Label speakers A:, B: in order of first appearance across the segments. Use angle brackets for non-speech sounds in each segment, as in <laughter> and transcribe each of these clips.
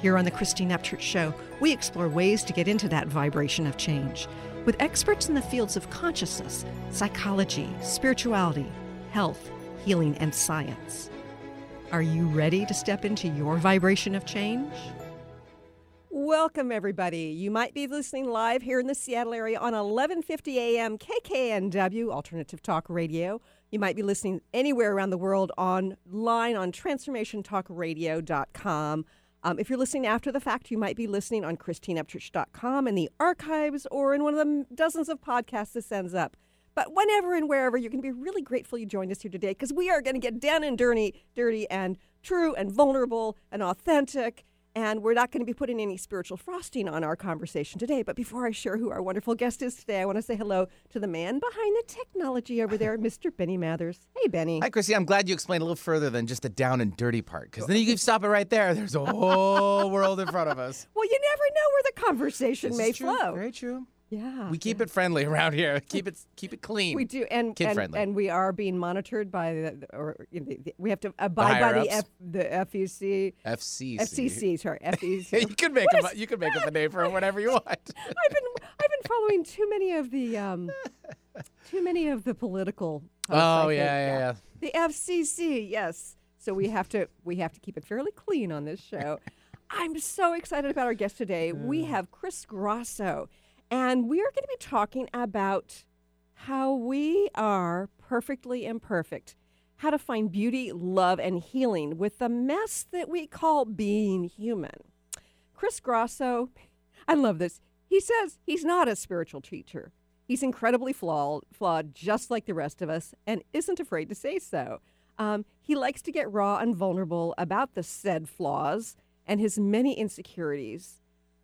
A: Here on the Christine Upchurch Show, we explore ways to get into that vibration of change with experts in the fields of consciousness, psychology, spirituality, health, healing, and science. Are you ready to step into your vibration of change? Welcome, everybody. You might be listening live here in the Seattle area on 1150 AM KKNW, Alternative Talk Radio. You might be listening anywhere around the world online on transformationtalkradio.com. Um, if you're listening after the fact, you might be listening on ChristineUpchurch.com in the archives or in one of the dozens of podcasts this ends up. But whenever and wherever, you're going to be really grateful you joined us here today because we are going to get down and dirty, dirty and true and vulnerable and authentic and we're not going to be putting any spiritual frosting on our conversation today. But before I share who our wonderful guest is today, I want to say hello to the man behind the technology over there, <laughs> Mr. Benny Mathers. Hey, Benny.
B: Hi, Chrissy. I'm glad you explained a little further than just the down and dirty part, because then you can <laughs> stop it right there. There's a whole world in front of us.
A: Well, you never know where the conversation
B: This
A: may flow.
B: Very true.
A: Yeah.
B: We keep it friendly around here. <laughs> Keep it keep it clean.
A: We do, and
B: Kid
A: and,
B: friendly.
A: and we are being monitored by the, or you the, we have to abide by the F, the FEC,
B: FCC.
A: FCC, sorry, <laughs>
B: you
A: FEC.
B: can make
A: What
B: up,
A: is-
B: you can make up a name for it whenever you <laughs> want.
A: I've been I've been following too many of the um, too many of the political.
B: Oh
A: think.
B: yeah, yeah, yeah.
A: The FCC, yes. So we have to we have to keep it fairly clean on this show. I'm so excited about our guest today. We have Chris Grosso, and we are going to be talking about how we are perfectly imperfect, how to find beauty, love, and healing with the mess that we call being human. Chris Grosso, I love this. He says he's not a spiritual teacher. He's incredibly flawed, flawed, just like the rest of us, and isn't afraid to say so. Um, he likes to get raw and vulnerable about the said flaws and his many insecurities.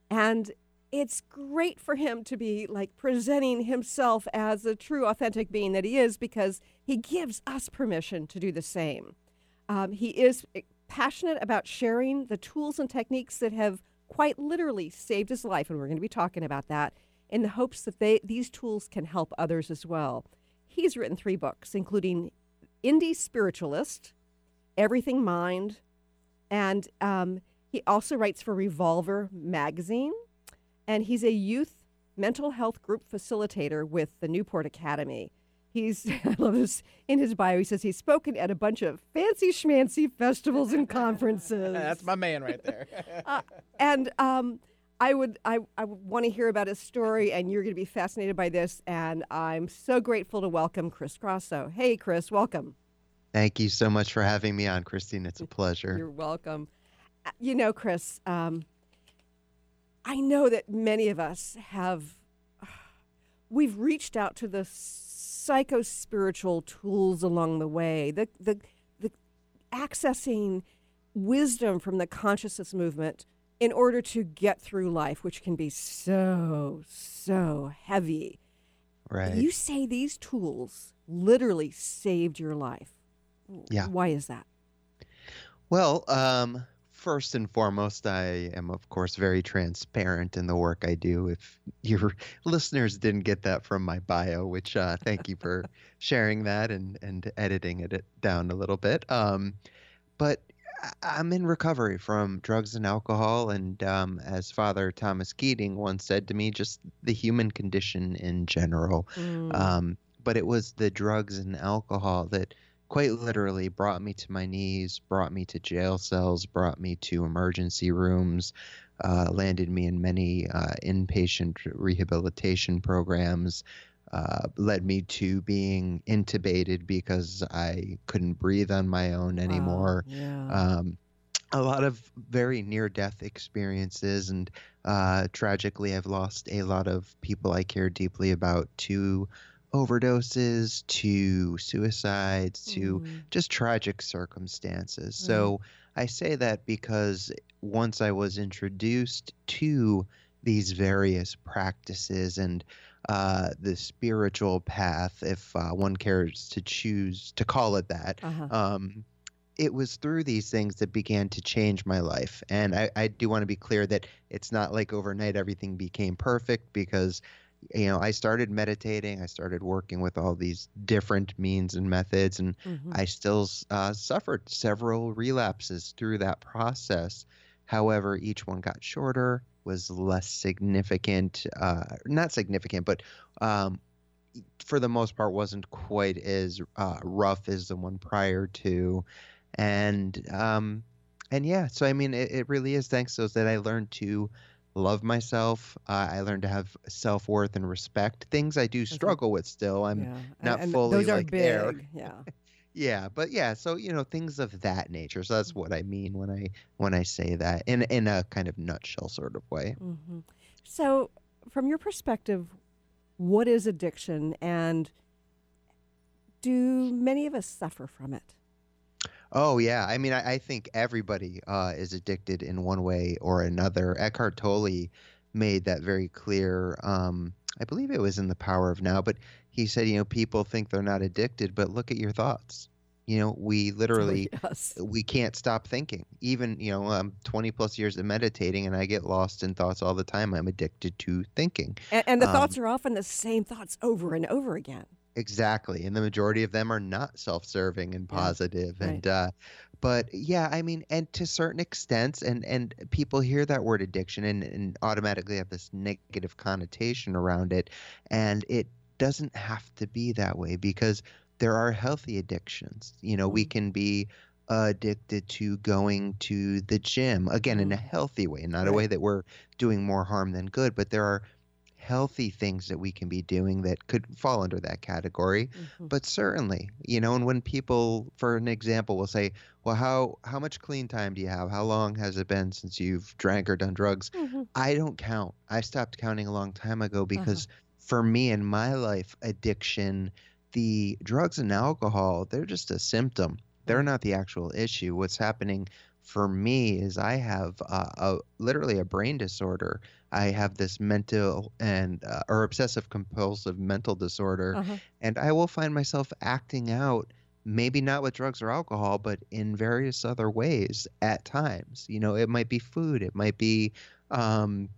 A: And it's great for him to be like presenting himself as a true, authentic being that he is because he gives us permission to do the same. Um, he is eh, passionate about sharing the tools and techniques that have quite literally saved his life, and we're going to be talking about that in the hopes that they, these tools can help others as well. He's written three books, including Indie Spiritualist, Everything Mind, and um, he also writes for Revolver magazine, and he's a youth mental health group facilitator with the Newport Academy. He's, <laughs> I love this, in his bio, he says he's spoken at a bunch of fancy schmancy festivals and conferences. <laughs>
B: That's my man right there. <laughs>
A: Uh, and um, I would I, I want to hear about his story, and you're going to be fascinated by this. And I'm so grateful to welcome Chris Grosso. Hey, Chris, welcome.
C: Thank you so much for having me on, Christine. It's a pleasure.
A: You're welcome. Uh, You know, Chris, um, I know that many of us have, <sighs> we've reached out to the psycho spiritual tools along the way, the, the, the accessing wisdom from the consciousness movement in order to get through life, which can be so, so heavy.
C: Right.
A: You say these tools literally saved your life.
C: Yeah.
A: Why is that?
C: Well, um, first and foremost, I am, of course, very transparent in the work I do. If your <laughs> listeners didn't get that from my bio, which uh, thank you for <laughs> sharing that and, and editing it down a little bit. Um, but I'm in recovery from drugs and alcohol. And um, as Father Thomas Keating once said to me, just the human condition in general.
A: Mm.
C: Um, but it was the drugs and alcohol that quite literally brought me to my knees, brought me to jail cells, brought me to emergency rooms, uh, landed me in many uh, inpatient rehabilitation programs, uh, led me to being intubated because I couldn't breathe on my own anymore
A: Wow. Yeah.
C: um, a lot of very near death experiences and uh, tragically i've lost a lot of people i care deeply about to overdoses to suicides to
A: Mm.
C: just tragic circumstances so I say that because once I was introduced to these various practices and uh, the spiritual path, if uh, one cares to choose to call it that,
A: Uh-huh.
C: um, it was through these things that began to change my life. And I, I do want to be clear that it's not like overnight everything became perfect because, you know, I started meditating, I started working with all these different means and methods, and
A: Mhm.
C: I still uh, suffered several relapses through that process. However, each one got shorter, was less significant, uh, not significant, but um, for the most part wasn't quite as uh, rough as the one prior to. And um, and yeah, so I mean, it, it really is thanks to those that I learned to love myself. Uh, I learned to have self worth and respect. Things I do struggle with still. I'm
A: yeah.
C: not
A: and
C: fully,
A: those are
C: like,
A: big.
C: there.
A: Yeah. <laughs>
C: yeah, but yeah, so you know things of that nature. So that's what I mean when I when I say that in in a kind of nutshell sort of way.
A: Mm-hmm. So, from your perspective, what is addiction, and do many of us suffer from it?
C: Oh yeah, I mean I, I think everybody uh, is addicted in one way or another. Eckhart Tolle made that very clear. Um, I believe it was in The Power of Now, but he said, you know, people think they're not addicted, but look at your thoughts. You know, we literally
A: yes.
C: we can't stop thinking. Even, you know, I'm 20 plus years of meditating and I get lost in thoughts all the time. I'm addicted to thinking.
A: And, and the
C: um,
A: thoughts are often the same thoughts over and over again.
C: Exactly. And the majority of them are not self-serving and
A: Yeah,
C: positive.
A: right.
C: And uh but yeah, I mean, and to certain extents, and and people hear that word addiction and, and automatically have this negative connotation around it. And it doesn't have to be that way because there are healthy addictions. You know, we
A: Mm.
C: can be addicted to going to the gym again in a
A: Mm.
C: healthy way, not a way that we're doing more harm than good, but there are healthy things that we can be doing that could fall under that category.
A: Mhm.
C: but certainly you know and when people for an example will say well how how much clean time do you have? How long has it been since you've drank or done drugs?
A: Mhm.
C: i don't count. I stopped counting a long time ago
A: Uh-huh.
C: because for me in my life addiction the drugs and alcohol they're just a symptom. They're not the actual issue. What's happening for me is i have uh, a literally a brain disorder i have this mental and uh, or obsessive compulsive mental disorder
A: Uh-huh.
C: and I will find myself acting out, maybe not with drugs or alcohol, but in various other ways at times. You know, it might be food, it might be, um,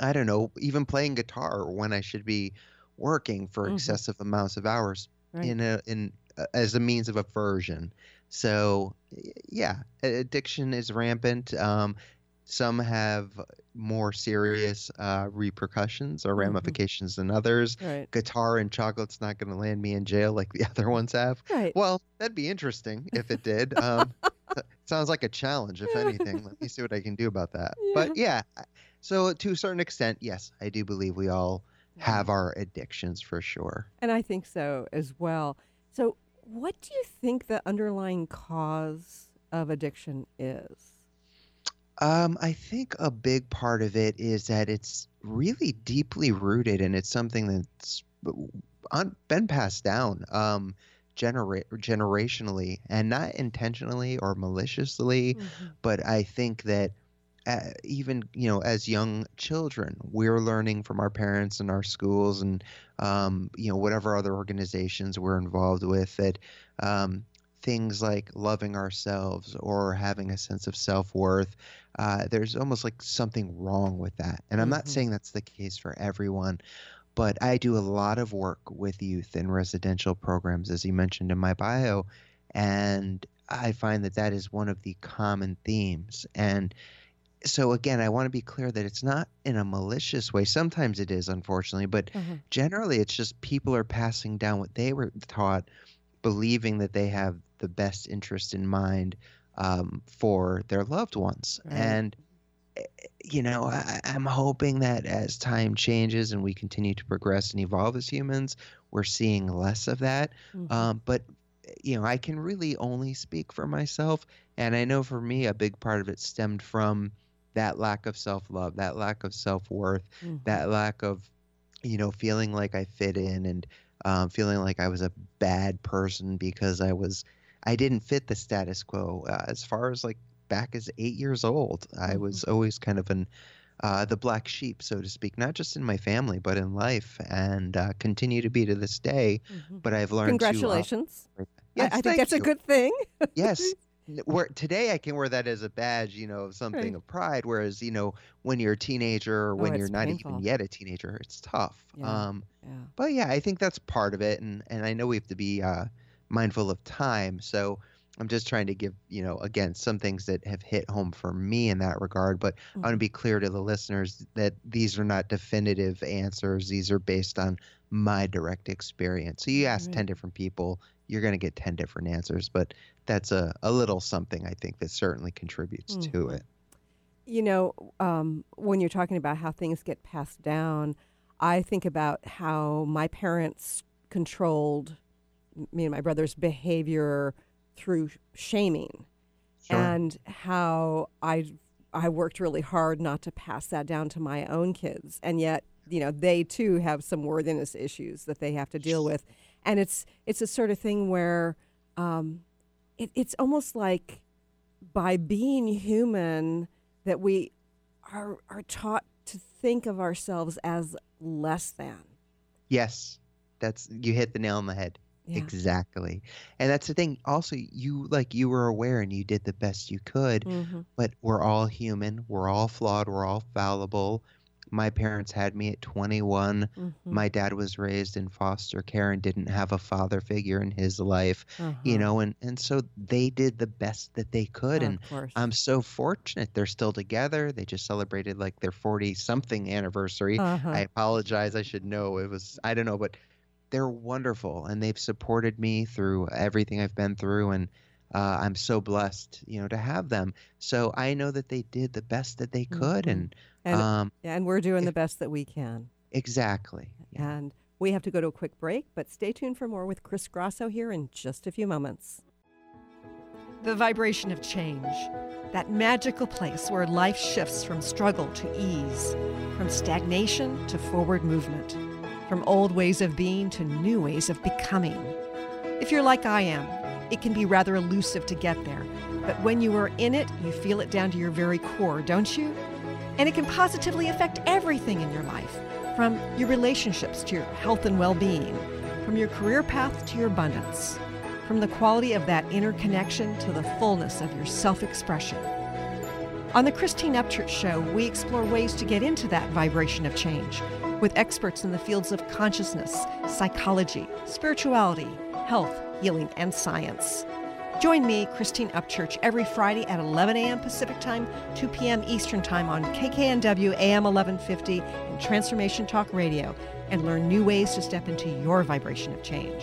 C: I don't know, even playing guitar when I should be working for
A: Mhm.
C: excessive amounts of hours
A: Right.
C: in a in uh, as a means of aversion. So yeah, addiction is rampant. Um, some have more serious uh, repercussions or
A: Mhm.
C: ramifications than others
A: Right.
C: guitar and chocolate's not going to land me in jail like the <laughs> other ones have.
A: Right.
C: Well, that'd be interesting if it did. Um, <laughs> sounds like a challenge, if anything. Let me see what I can do about that. But yeah, so to a certain extent, yes, I do believe we all have our addictions for sure.
A: And I think so as well. So, what do you think the underlying cause of addiction is?
C: Um, I think a big part of it is that it's really deeply rooted and it's something that's on, been passed down um, genera- generationally and not intentionally or maliciously. but I think that uh, even you know as young children we're learning from our parents and our schools and um, you know whatever other organizations we're involved with that um, things like loving ourselves or having a sense of self-worth uh, there's almost like something wrong with that and i'm not
A: Mhm.
C: saying that's the case for everyone but i do a lot of work with youth in residential programs as you mentioned in my bio and i find that that is one of the common themes and so again i want to be clear that it's not in a malicious way sometimes it is unfortunately but
A: Uh-huh.
C: generally it's just people are passing down what they were taught believing that they have the best interest in mind um, for their loved ones
A: Right.
C: and eh, you know I, i'm hoping that as time changes and we continue to progress and evolve as humans we're seeing less of that
A: Mhm.
C: um, but you know i can really only speak for myself and i know for me a big part of it stemmed from that lack of self-love that lack of self-worth
A: Mhm.
C: that lack of you know feeling like i fit in and um, feeling like i was a bad person because i was i didn't fit the status quo uh, as far as like back as eight years old. I
A: Mhm.
C: was always kind of an uh, the black sheep, so to speak, not just in my family but in life, and uh, continue to be to this day.
A: Mhm.
C: But I've learned
A: Congratulations.
C: to. Uh,
A: I-
C: yes,
A: I, think
C: thank
A: that's a good thing.
C: yes. Where today I can wear that as a badge, you know, of something
A: Right.
C: of pride. Whereas, you know, when you're a teenager or when
A: Oh,
C: you're
A: it's
C: not
A: painful.
C: even yet a teenager, it's tough.
A: Yeah.
C: Um,
A: Yeah.
C: but yeah, I think that's part of it, and and I know we have to be uh, mindful of time. So I'm just trying to give, you know, again, some things that have hit home for me in that regard. But I want to be clear to the listeners that these are not definitive answers. These are based on my direct experience. So you ask
A: Right.
C: ten different people, you're going to get ten different answers. But that's a a little something I think that certainly contributes to
A: Mhm.
C: it.
A: You know, um, when you're talking about how things get passed down, I think about how my parents controlled me and my brother's behavior through shaming,
C: Sure.
A: and how I I worked really hard not to pass that down to my own kids, and yet you know they too have some worthiness issues that they have to deal with, and it's it's a sort of thing where um, it, it's almost like by being human that we are are taught to think of ourselves as less than.
C: Yes, that's you hit the nail on the head.
A: Yeah.
C: Exactly. And that's the thing. Also, you like you were aware and you did the best you could,
A: Mhm.
C: but we're all human. We're all flawed. We're all fallible. My parents had me at 21.
A: Mhm.
C: My dad was raised in foster care and didn't have a father figure in his life, you
A: Uh-huh.
C: know, and and so they did the best that they could and
A: of course.
C: I'm so fortunate they're still together. They just celebrated like their 40 something anniversary.
A: uh-huh.
C: I apologize. I should know. It was, I don't know, but they're wonderful and they've supported me through everything I've been through. And uh, I'm so blessed, you know, to have them. So I know that they did the best that they could.
A: Mhm.
C: And,
A: and
C: um,
A: and we're doing the best that we can.
C: exactly. Yeah.
A: And we have to go to a quick break, but stay tuned for more with Chris Grosso here in just a few moments. The vibration of change, that magical place where life shifts from struggle to ease, from stagnation to forward movement, from old ways of being to new ways of becoming. If you're like I am, it can be rather elusive to get there, but when you are in it, you feel it down to your very core, don't you? And it can positively affect everything in your life, from your relationships to your health and well being, from your career path to your abundance, from the quality of that inner connection to the fullness of your self expression. On the Christine Upchurch Show, we explore ways to get into that vibration of change with experts in the fields of consciousness, psychology, spirituality, health, healing, and science. Join me, Christine Upchurch, every Friday at 11 a.m. Pacific Time, 2 p.m. Eastern Time on KKNW AM 1150 and Transformation Talk Radio, and learn new ways to step into your vibration of change.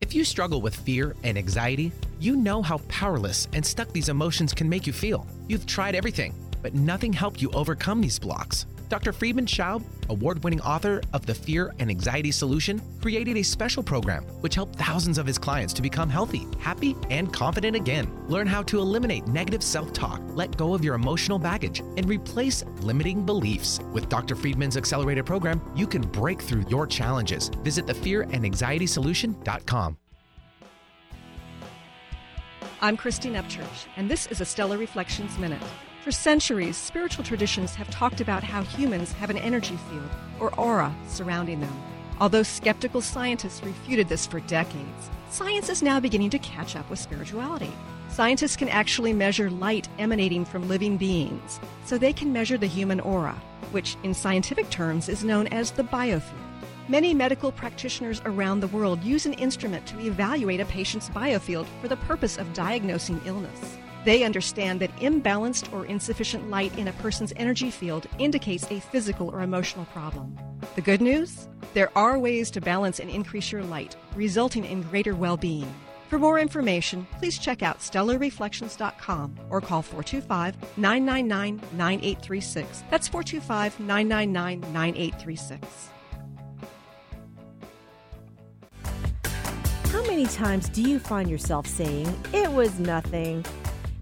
D: If you struggle with fear and anxiety, you know how powerless and stuck these emotions can make you feel. You've tried everything, but nothing helped you overcome these blocks. Dr. Friedemann Schaub, award winning author of The Fear and Anxiety Solution, created a special program which helped thousands of his clients to become healthy, happy, and confident again. Learn how to eliminate negative self talk, let go of your emotional baggage, and replace limiting beliefs. With Dr. Friedemann's accelerated program, you can break through your challenges. Visit thefearandanxietysolution.com.
A: I'm Christine Upchurch, and this is a Stellar Reflections Minute. For centuries, spiritual traditions have talked about how humans have an energy field, or aura, surrounding them. Although skeptical scientists refuted this for decades, science is now beginning to catch up with spirituality. Scientists can actually measure light emanating from living beings, so they can measure the human aura, which in scientific terms is known as the biofield. Many medical practitioners around the world use an instrument to evaluate a patient's biofield for the purpose of diagnosing illness. They understand that imbalanced or insufficient light in a person's energy field indicates a physical or emotional problem. The good news? There are ways to balance and increase your light, resulting in greater well being. For more information, please check out stellarreflections.com or call 425 999 9836. That's 425 999 9836.
E: How many times do you find yourself saying, it was nothing?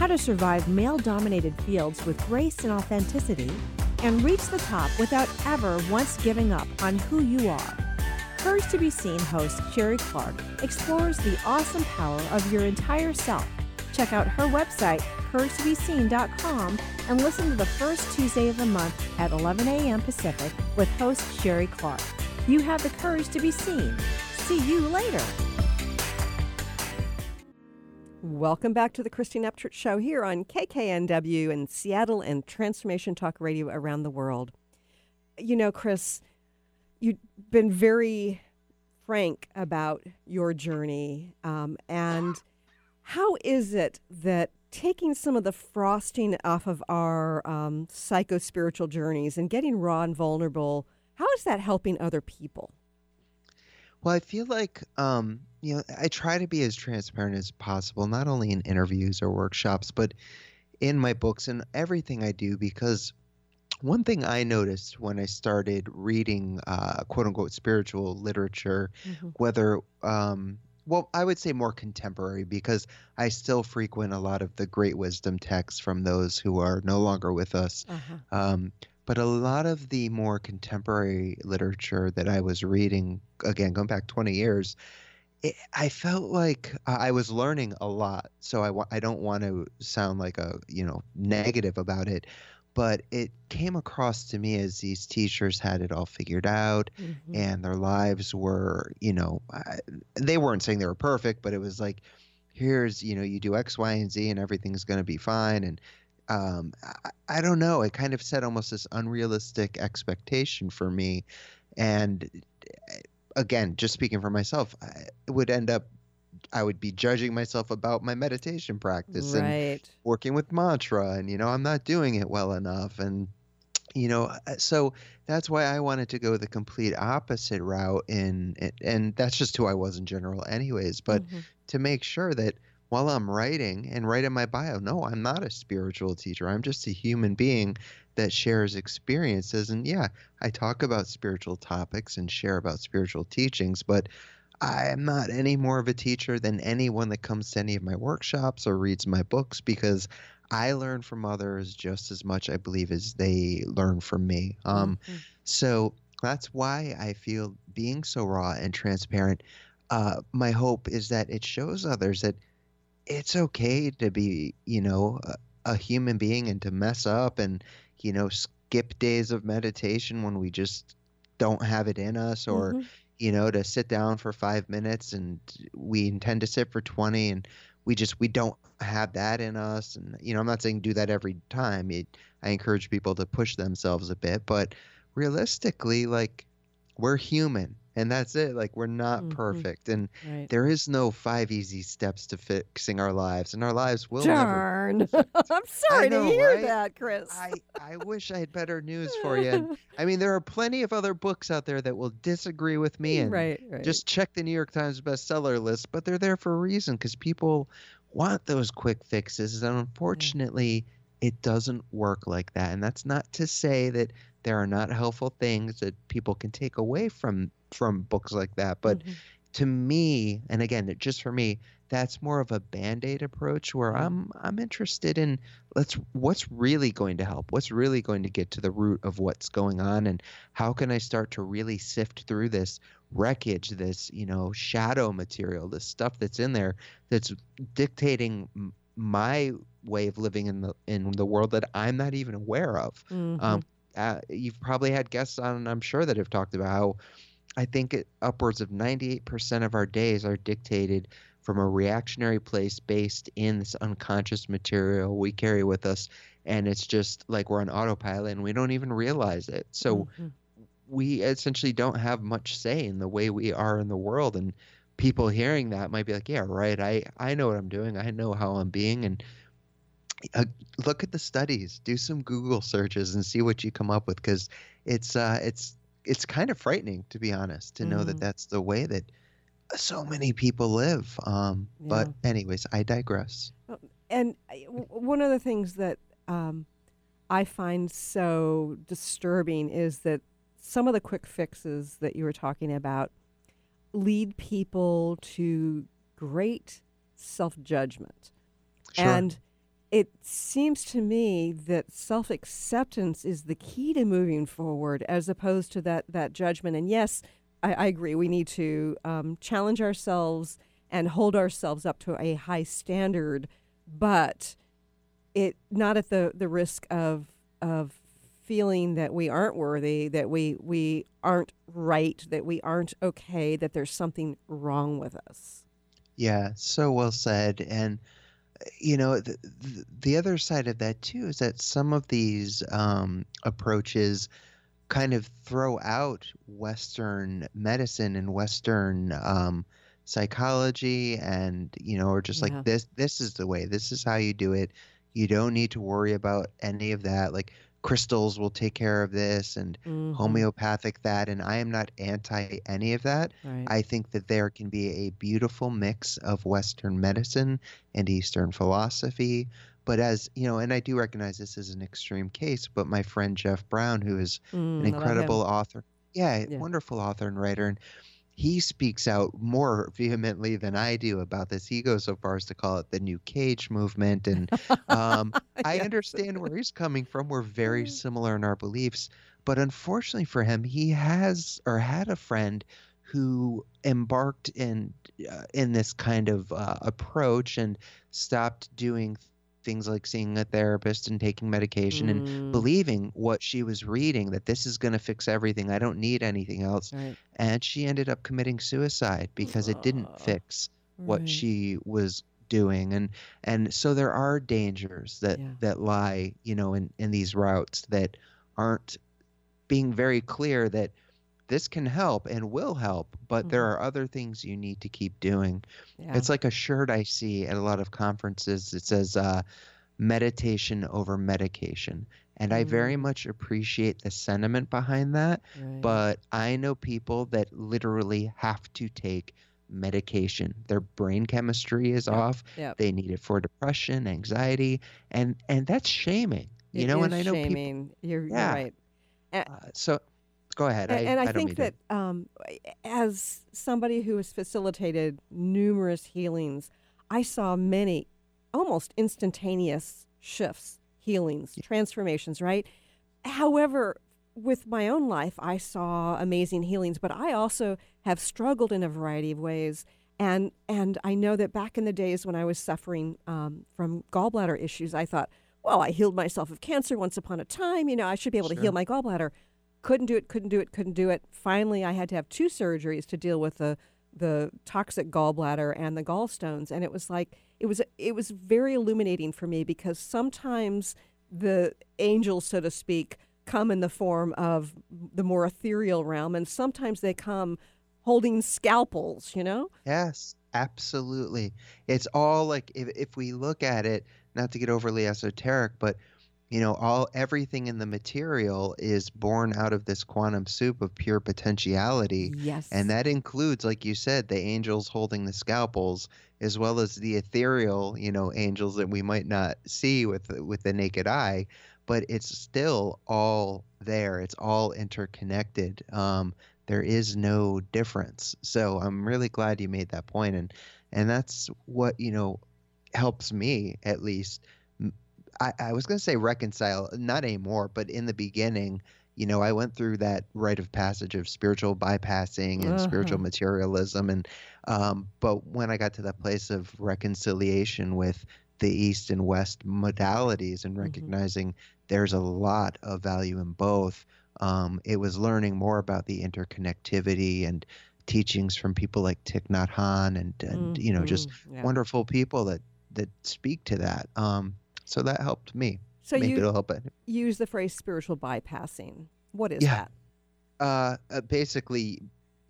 E: how to survive male dominated fields with grace and authenticity, and reach the top without ever once giving up on who you are. Courage to be Seen host Sherry Clark explores the awesome power of your entire self. Check out her website, couragetobeseen.com, and listen to the first Tuesday of the month at 11 a.m. Pacific with host Sherry Clark. You have the courage to be seen. See you later.
A: Welcome back to the Christine Upchurch Show here on KKNW in Seattle and Transformation Talk Radio around the world. You know, Chris, you've been very frank about your journey. Um, and how is it that taking some of the frosting off of our um, psycho spiritual journeys and getting raw and vulnerable, how is that helping other people?
C: Well, I feel like um, you know I try to be as transparent as possible, not only in interviews or workshops, but in my books and everything I do. Because one thing I noticed when I started reading uh, "quote unquote" spiritual literature,
A: Mm-hmm.
C: whether um, well, I would say more contemporary because I still frequent a lot of the great wisdom texts from those who are no longer with us.
A: Uh-huh.
C: Um, but a lot of the more contemporary literature that I was reading, again, going back 20 years, it, I felt like I was learning a lot. So I, don't want to sound like a, you know, negative about it, but it came across to me as these teachers had it all figured out
A: Mhm.
C: and their lives were, you know, I- they weren't saying they were perfect, but it was like, here's, you know, you do X, Y, and Z and everything's going to be fine. And um, I, I don't know. It kind of set almost this unrealistic expectation for me. And uh, again, just speaking for myself, I would end up, I would be judging myself about my meditation practice and working with mantra and you know i'm not doing it well enough. And you know uh, so that's why i wanted to go the complete opposite route in and that's just who i was in general anyways. But
A: Mhm.
C: to make sure that while i'm writing and write in my bio no i'm not a spiritual teacher i'm just a human being that shares experiences and yeah i talk about spiritual topics and share about spiritual teachings but I am not any more of a teacher than anyone that comes to any of my workshops or reads my books because I learn from others just as much, I believe, as they learn from me. Um,
A: Mhm.
C: so that's why I feel being so raw and transparent. Uh, my hope is that it shows others that it's okay to be, you know, a, a human being and to mess up and, you know, skip days of meditation when we just don't have it in us or
A: Mhm.
C: you know, to sit down for five minutes and we intend to sit for 20 and we just, we don't have that in us. And, you know, I'm not saying do that every time. It, I encourage people to push themselves a bit, but realistically, like we're human and that's it. Like we're not
A: Mhm.
C: perfect. And
A: Right.
C: there is no five easy steps to fixing our lives and our lives will never
A: Darn. <laughs> I'm sorry
C: know,
A: to hear
C: right?
A: that, Chris.
C: I, I wish I had better news for you. And, <laughs> I mean, there are plenty of other books out there that will disagree with me and
A: right, right.
C: just check the New York Times bestseller list, but they're there for a reason because people want those quick fixes. And unfortunately, it doesn't work like that. And that's not to say that there are not helpful things that people can take away from from books like that. But
A: Mhm.
C: to me, and again, just for me, that's more of a band-aid approach where. I'm I'm interested in let's what's really going to help what's really going to get to the root of what's going on and how can i start to really sift through this wreckage this you know shadow material this stuff that's in there that's dictating my way of living in the in the world that i'm not even aware of
A: Mhm.
C: um, uh, you've probably had guests on, I'm sure, that have talked about how I think it, upwards of 98% of our days are dictated from a reactionary place based in this unconscious material we carry with us. And it's just like we're on autopilot and we don't even realize it. So
A: Mhm.
C: we essentially don't have much say in the way we are in the world. And people hearing that might be like, yeah, right. I, I know what I'm doing. I know how I'm being. And uh, look at the studies do some google searches and see what you come up with because it's uh it's it's kind of frightening to be honest to know that
A: Mhm.
C: that's the way that so many people live um but anyways i digress
A: And one of the things that um, I find so disturbing is that some of the quick fixes that you were talking about lead people to great self judgment.
C: Sure.
A: And it seems to me that self acceptance is the key to moving forward as opposed to that, that judgment. And yes, I, I agree. We need to um, challenge ourselves and hold ourselves up to a high standard, but it not at the, the risk of of feeling that we aren't worthy, that we we aren't right, that we aren't okay, that there's something wrong with us.
C: Yeah, so well said. And you know, the, the, the other side of that too is that some of these um, approaches kind of throw out Western medicine and Western um, psychology, and you know, or just
A: Yeah.
C: like this. This is the way. This is how you do it. You don't need to worry about any of that. Like crystals will take care of this, and
A: Mhm.
C: homeopathic that. And I am not anti any of that.
A: Right.
C: I think that there can be a beautiful mix of Western medicine and Eastern philosophy. But as you know, and I do recognize this is an extreme case, but my friend Jeff Brown, who is
A: Mm,
C: an
A: I love him.
C: incredible author, yeah,
A: Yeah.
C: wonderful author and writer, and he speaks out more vehemently than I do about this. He goes so far as to call it the New Cage movement, and um, <laughs> I understand where he's coming from. We're very similar in our beliefs, but unfortunately for him, he has or had a friend who embarked in uh, in this kind of uh, approach and stopped doing things like seeing a therapist and taking medication and
A: Mm,
C: believing what she was reading that this is going to fix everything. I don't need anything else.
A: right.
C: And she ended up committing suicide because it didn't fix what
A: right.
C: she was doing and and so there are dangers that
A: Yeah.
C: that lie you know in in these routes that aren't being very clear that this can help and will help but there
A: Mhm.
C: are other things you need to keep doing
A: Yeah.
C: it's like a shirt i see at a lot of conferences it says uh meditation over medication and i very
A: Mm.
C: much appreciate the sentiment behind that
A: right.
C: but I know people that literally have to take medication. Their brain chemistry is
A: Yep,
C: off.
A: yep.
C: They need it for depression, anxiety, and and that's shaming. You
A: It
C: know, and I know people.
A: shaming. You're, you're right.
C: Uh, so, go ahead.
A: A-
C: I,
A: and I,
C: I,
A: think that um, as somebody who has facilitated numerous healings, I saw many almost instantaneous shifts, healings, transformations, right? However, with my own life, I saw amazing healings, but I also have struggled in a variety of ways. And, and I know that back in the days when I was suffering um, from gallbladder issues, I thought, well, I healed myself of cancer once upon a time. You know, I should be able to heal my gallbladder couldn't do it couldn't do it couldn't do it. Finally i had to have two surgeries to deal with the the toxic gallbladder and the gallstones. And it was like it was it was very illuminating for me because sometimes the angels so to speak come in the form of the more ethereal realm. And sometimes they come holding scalpels you know?
C: Yes, absolutely. It's all like if if we look at it, not to get overly esoteric, but you know, all everything in the material is born out of this quantum soup of pure potentiality.
A: yes
C: And that includes, like you said, the angels holding the scalpels, as well as the ethereal, you know, angels that we might not see with with the naked eye, but it's still all there. It's all interconnected. Um, there is no difference. So I'm really glad you made that point, and and that's what you know helps me at least. I, I was going to say reconcile, not anymore, but in the beginning, you know, I went through that rite of passage of spiritual bypassing and spiritual
A: Uh-huh.
C: materialism, and um, but when I got to that place of reconciliation with the East and West modalities and
A: Mhm.
C: recognizing there's a lot of value in both, um, it was learning more about the interconnectivity and teachings from people like Thich Nhat Hanh and, and you know just
A: Mhm, yeah.
C: wonderful people that that speak to that. Um, so that helped me.
A: so
C: Maybe
A: you
C: it'll help it.
A: use the phrase spiritual bypassing what is
C: Yeah.
A: that
C: uh, uh, basically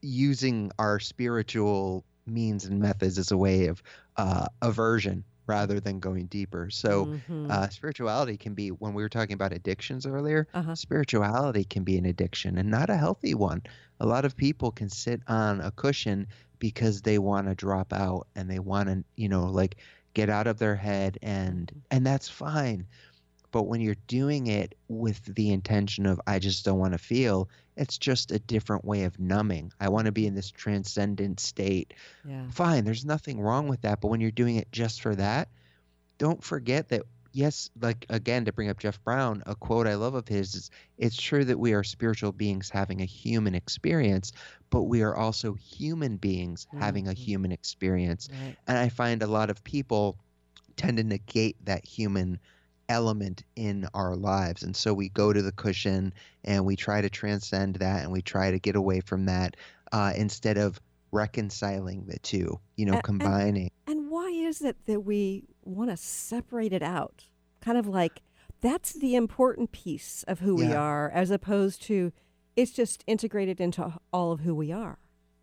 C: using our spiritual means and methods as a way of uh, aversion rather than going deeper. So,
A: Mhm.
C: uh, spirituality can be, when we were talking about addictions earlier,
A: Uh-huh.
C: spirituality can be an addiction and not a healthy one. A lot of people can sit on a cushion because they want to drop out and they want to, you know, like get out of their head and and that's fine. But when you're doing it with the intention of, I just don't want to feel, it's just a different way of numbing. I want to be in this transcendent state.
A: Yeah.
C: Fine, there's nothing wrong with that. But when you're doing it just for that, don't forget that yes, like again to bring up Jeff Brown, a quote I love of his is it's true that we are spiritual beings having a human experience, but we are also human beings having a
A: Mhm.
C: human experience.
A: Right.
C: And I find a lot of people tend to negate that human element in our lives. And so we go to the cushion and we try to transcend that and we try to get away from that uh, instead of reconciling the two, you know,
A: and-
C: combining.
A: And why is it that we want to separate it out? Kind of like that's the important piece of who we are, as opposed to it's just integrated into all of who we are.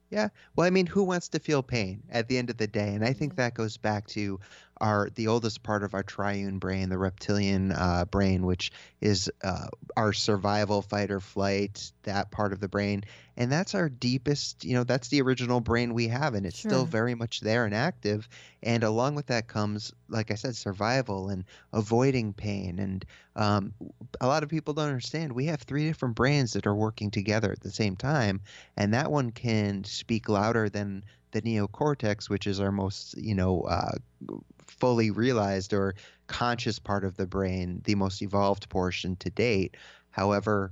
C: Yeah. Well, I mean, who wants to feel pain at the end of the day? And I think mm-hmm. that goes back to our the oldest part of our triune brain, the reptilian uh, brain, which is uh, our survival, fight or flight, that part of the brain, and that's our deepest. You know, that's the original brain we have, and it's still very much there and active. And along with that comes, like I said, survival and avoiding pain. And um, a lot of people don't understand we have three different brains that are working together at the same time and that one can speak louder than the neocortex, which is our most, you know, uh, fully realized or conscious part of the brain, the most evolved portion to date. However,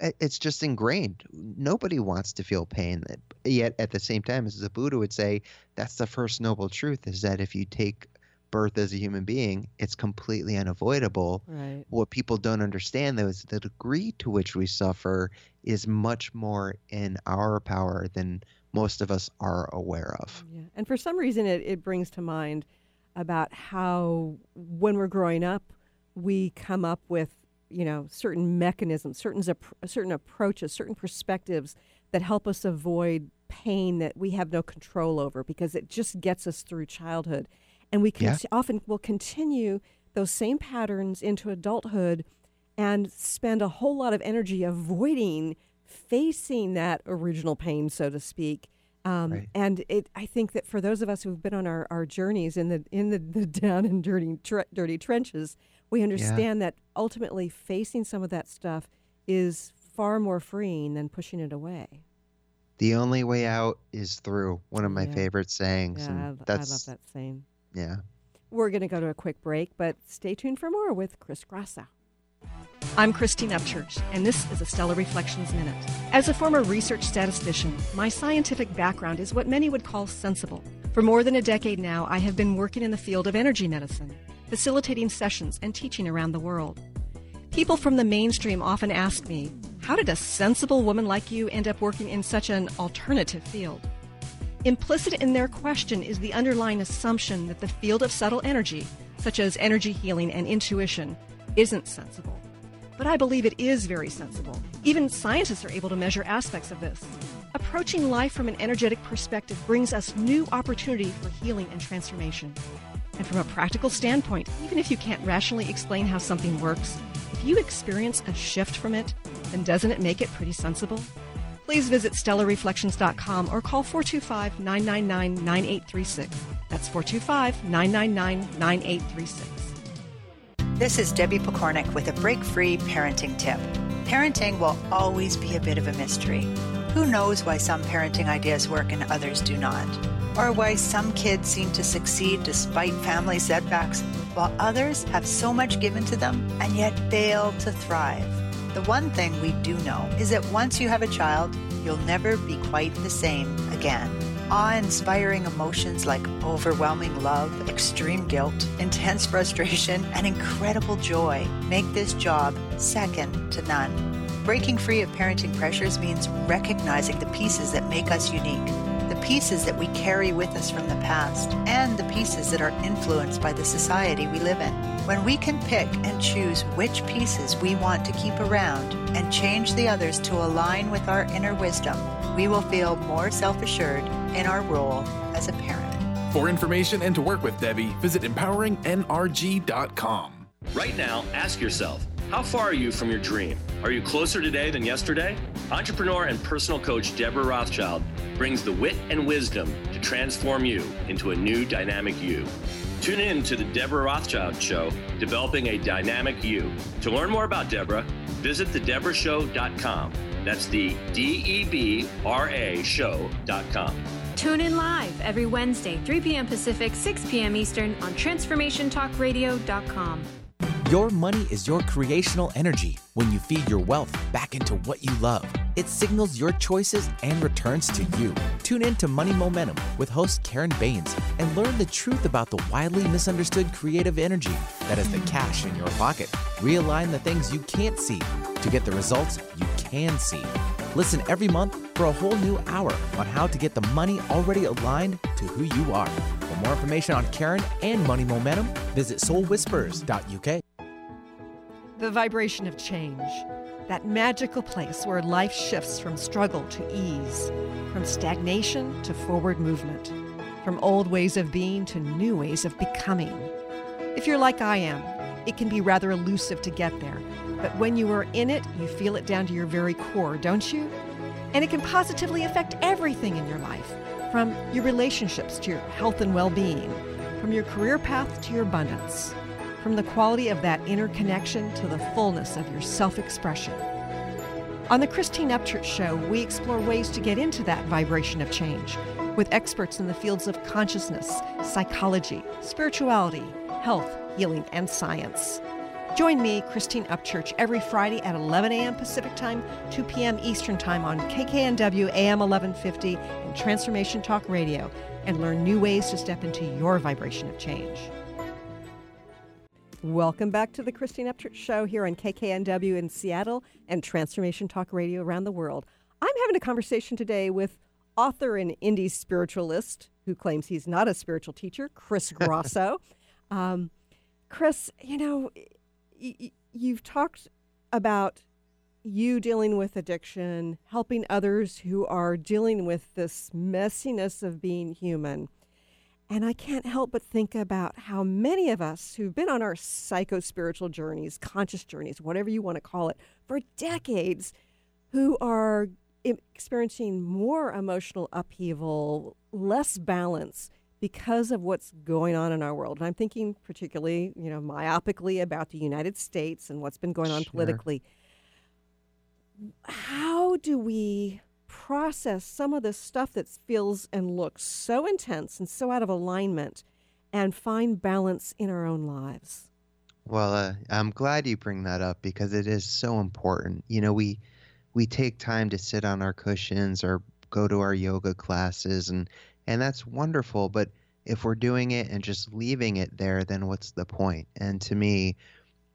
C: it's just ingrained. Nobody wants to feel pain. Eh, yet at the same time, as the Buddha would say, that's the first noble truth: is that if you take birth as a human being, it's completely unavoidable.
A: Right.
C: What people don't understand, though, is the degree to which we suffer is much more in our power than most of us are aware of.
A: Yeah. And for some reason, it, it brings to mind about how when we're growing up, we come up with, you know, certain mechanisms, certain, certain approaches, certain perspectives that help us avoid pain that we have no control over because it just gets us through childhood. And we
C: Yeah.
A: often will continue those same patterns into adulthood and spend a whole lot of energy avoiding facing that original pain, so to speak. Um,
C: Right.
A: And it, I think that for those of us who've been on our, our journeys in the in the, the <laughs> down and dirty tre- dirty trenches, we understand that ultimately facing some of that stuff is far more freeing than pushing it away.
C: The only way out is through. One of my
A: Yeah.
C: favorite sayings,
A: Yeah,
C: and
A: I, I love that saying.
C: yeah.
A: We're going to go to a quick break, but stay tuned for more with Chris Grosso. I'm Christine Upchurch, and this is a Stellar Reflections Minute. As a former research statistician, my scientific background is what many would call sensible. For more than a decade now, I have been working in the field of energy medicine, facilitating sessions and teaching around the world. People from the mainstream often ask me, How did a sensible woman like you end up working in such an alternative field? Implicit in their question is the underlying assumption that the field of subtle energy, such as energy healing and intuition, isn't sensible. But I believe it is very sensible. Even scientists are able to measure aspects of this. Approaching life from an energetic perspective brings us new opportunity for healing and transformation. And from a practical standpoint, even if you can't rationally explain how something works, if you experience a shift from it, then doesn't it make it pretty sensible? Please visit stellarreflections.com or call 425 999 9836. That's 425 999 9836.
F: This is Debbie Pokornik with a break free parenting tip. Parenting will always be a bit of a mystery. Who knows why some parenting ideas work and others do not? Or why some kids seem to succeed despite family setbacks, while others have so much given to them and yet fail to thrive? The one thing we do know is that once you have a child, you'll never be quite the same again. Awe inspiring emotions like overwhelming love, extreme guilt, intense frustration, and incredible joy make this job second to none. Breaking free of parenting pressures means recognizing the pieces that make us unique, the pieces that we carry with us from the past, and the pieces that are influenced by the society we live in. When we can pick and choose which pieces we want to keep around and change the others to align with our inner wisdom, we will feel more self assured in our role as a parent.
G: For information and to work with Debbie, visit empoweringnrg.com.
H: Right now, ask yourself how far are you from your dream? Are you closer today than yesterday? Entrepreneur and personal coach Debra Rothschild brings the wit and wisdom to transform you into a new dynamic you. Tune in to the Debra Rothschild Show, Developing a Dynamic You. To learn more about Debra, visit thedebrashow.com. That's the D E B R A show.com.
I: Tune in live every Wednesday, 3 p.m. Pacific, 6 p.m. Eastern on TransformationTalkRadio.com.
D: Your money is your creational energy. When you feed your wealth back into what you love, it signals your choices and returns to you. Tune in to Money Momentum with host Karen Baines and learn the truth about the widely misunderstood creative energy that is the cash in your pocket. Realign the things you can't see to get the results you can see. Listen every month for a whole new hour on how to get the money already aligned to who you are. For more information on Karen and Money Momentum, visit soulwhispers.uk.
A: The vibration of change, that magical place where life shifts from struggle to ease, from stagnation to forward movement, from old ways of being to new ways of becoming. If you're like I am, it can be rather elusive to get there, but when you are in it, you feel it down to your very core, don't you? And it can positively affect everything in your life, from your relationships to your health and well being, from your career path to your abundance from the quality of that inner connection to the fullness of your self expression. On the Christine Upchurch Show, we explore ways to get into that vibration of change with experts in the fields of consciousness, psychology, spirituality, health, healing, and science. Join me, Christine Upchurch, every Friday at 11 a.m. Pacific Time, 2 p.m. Eastern Time on KKNW AM 1150 and Transformation Talk Radio, and learn new ways to step into your vibration of change. Welcome back to the Christine Upchurch Show here on KKNW in Seattle and Transformation Talk Radio around the world. I'm having a conversation today with author and indie spiritualist who claims he's not a spiritual teacher, Chris Grosso. <laughs> um, Chris, you know, y- you've talked about you dealing with addiction, helping others who are dealing with this messiness of being human. And I can't help but think about how many of us who've been on our psycho spiritual journeys, conscious journeys, whatever you want to call it, for decades, who are experiencing more emotional upheaval, less balance because of what's going on in our world. And I'm thinking particularly, you know, myopically about the United States and what's been going on
C: Sure.
A: politically. How do we process some of this stuff that feels and looks so intense and so out of alignment and find balance in our own lives?
C: Well, uh, I'm glad you bring that up because it is so important. You know, we we take time to sit on our cushions or go to our yoga classes and and that's wonderful, but if we're doing it and just leaving it there, then what's the point? And to me,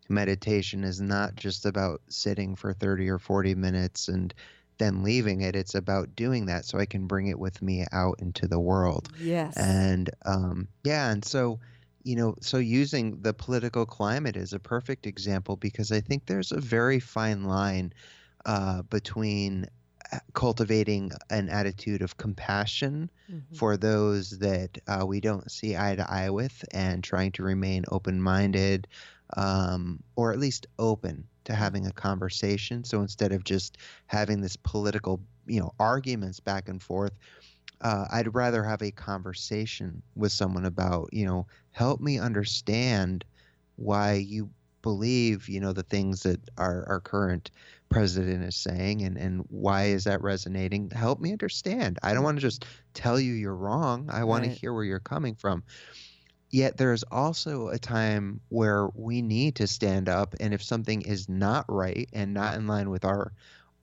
C: meditation is not just about sitting for 30 or 40 minutes and then leaving it. It's about doing that so I can bring it with me out into the world.
A: Yes.
C: And um, yeah, and so, you know, so using the political climate is a perfect example because I think there's a very fine line uh, between cultivating an attitude of compassion
A: Mhm.
C: for those that uh, we don't see eye to eye with and trying to remain open minded um, or at least open to having a conversation. So instead of just having this political, you know, arguments back and forth, uh, I'd rather have a conversation with someone about, you know, help me understand why you believe, you know, the things that are, our current president is saying and, and why is that resonating? Help me understand. I don't want to just tell you you're wrong. I want to hear where you're coming from. Yet there's also a time where we need to stand up, and if something is not right and not in line with our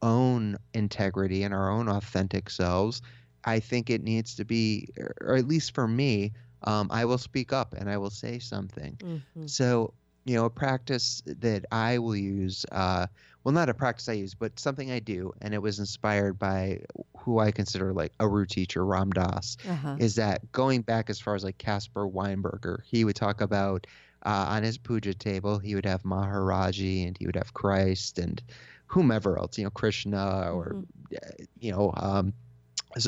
C: own integrity and our own authentic selves, I think it needs to be, or at least for me, um, I will speak up and I will say something.
A: Mhm.
C: So, you know, a practice that I will use, uh, well, not a practice I use, but something I do, and it was inspired by who I consider like a root teacher, Ram Dass,
A: Uh-huh.
C: is that going back as far as like Caspar Weinberger, he would talk about uh, on his puja table, he would have Maharaji and he would have Christ and whomever else, you know, Krishna or, uh, you know, um,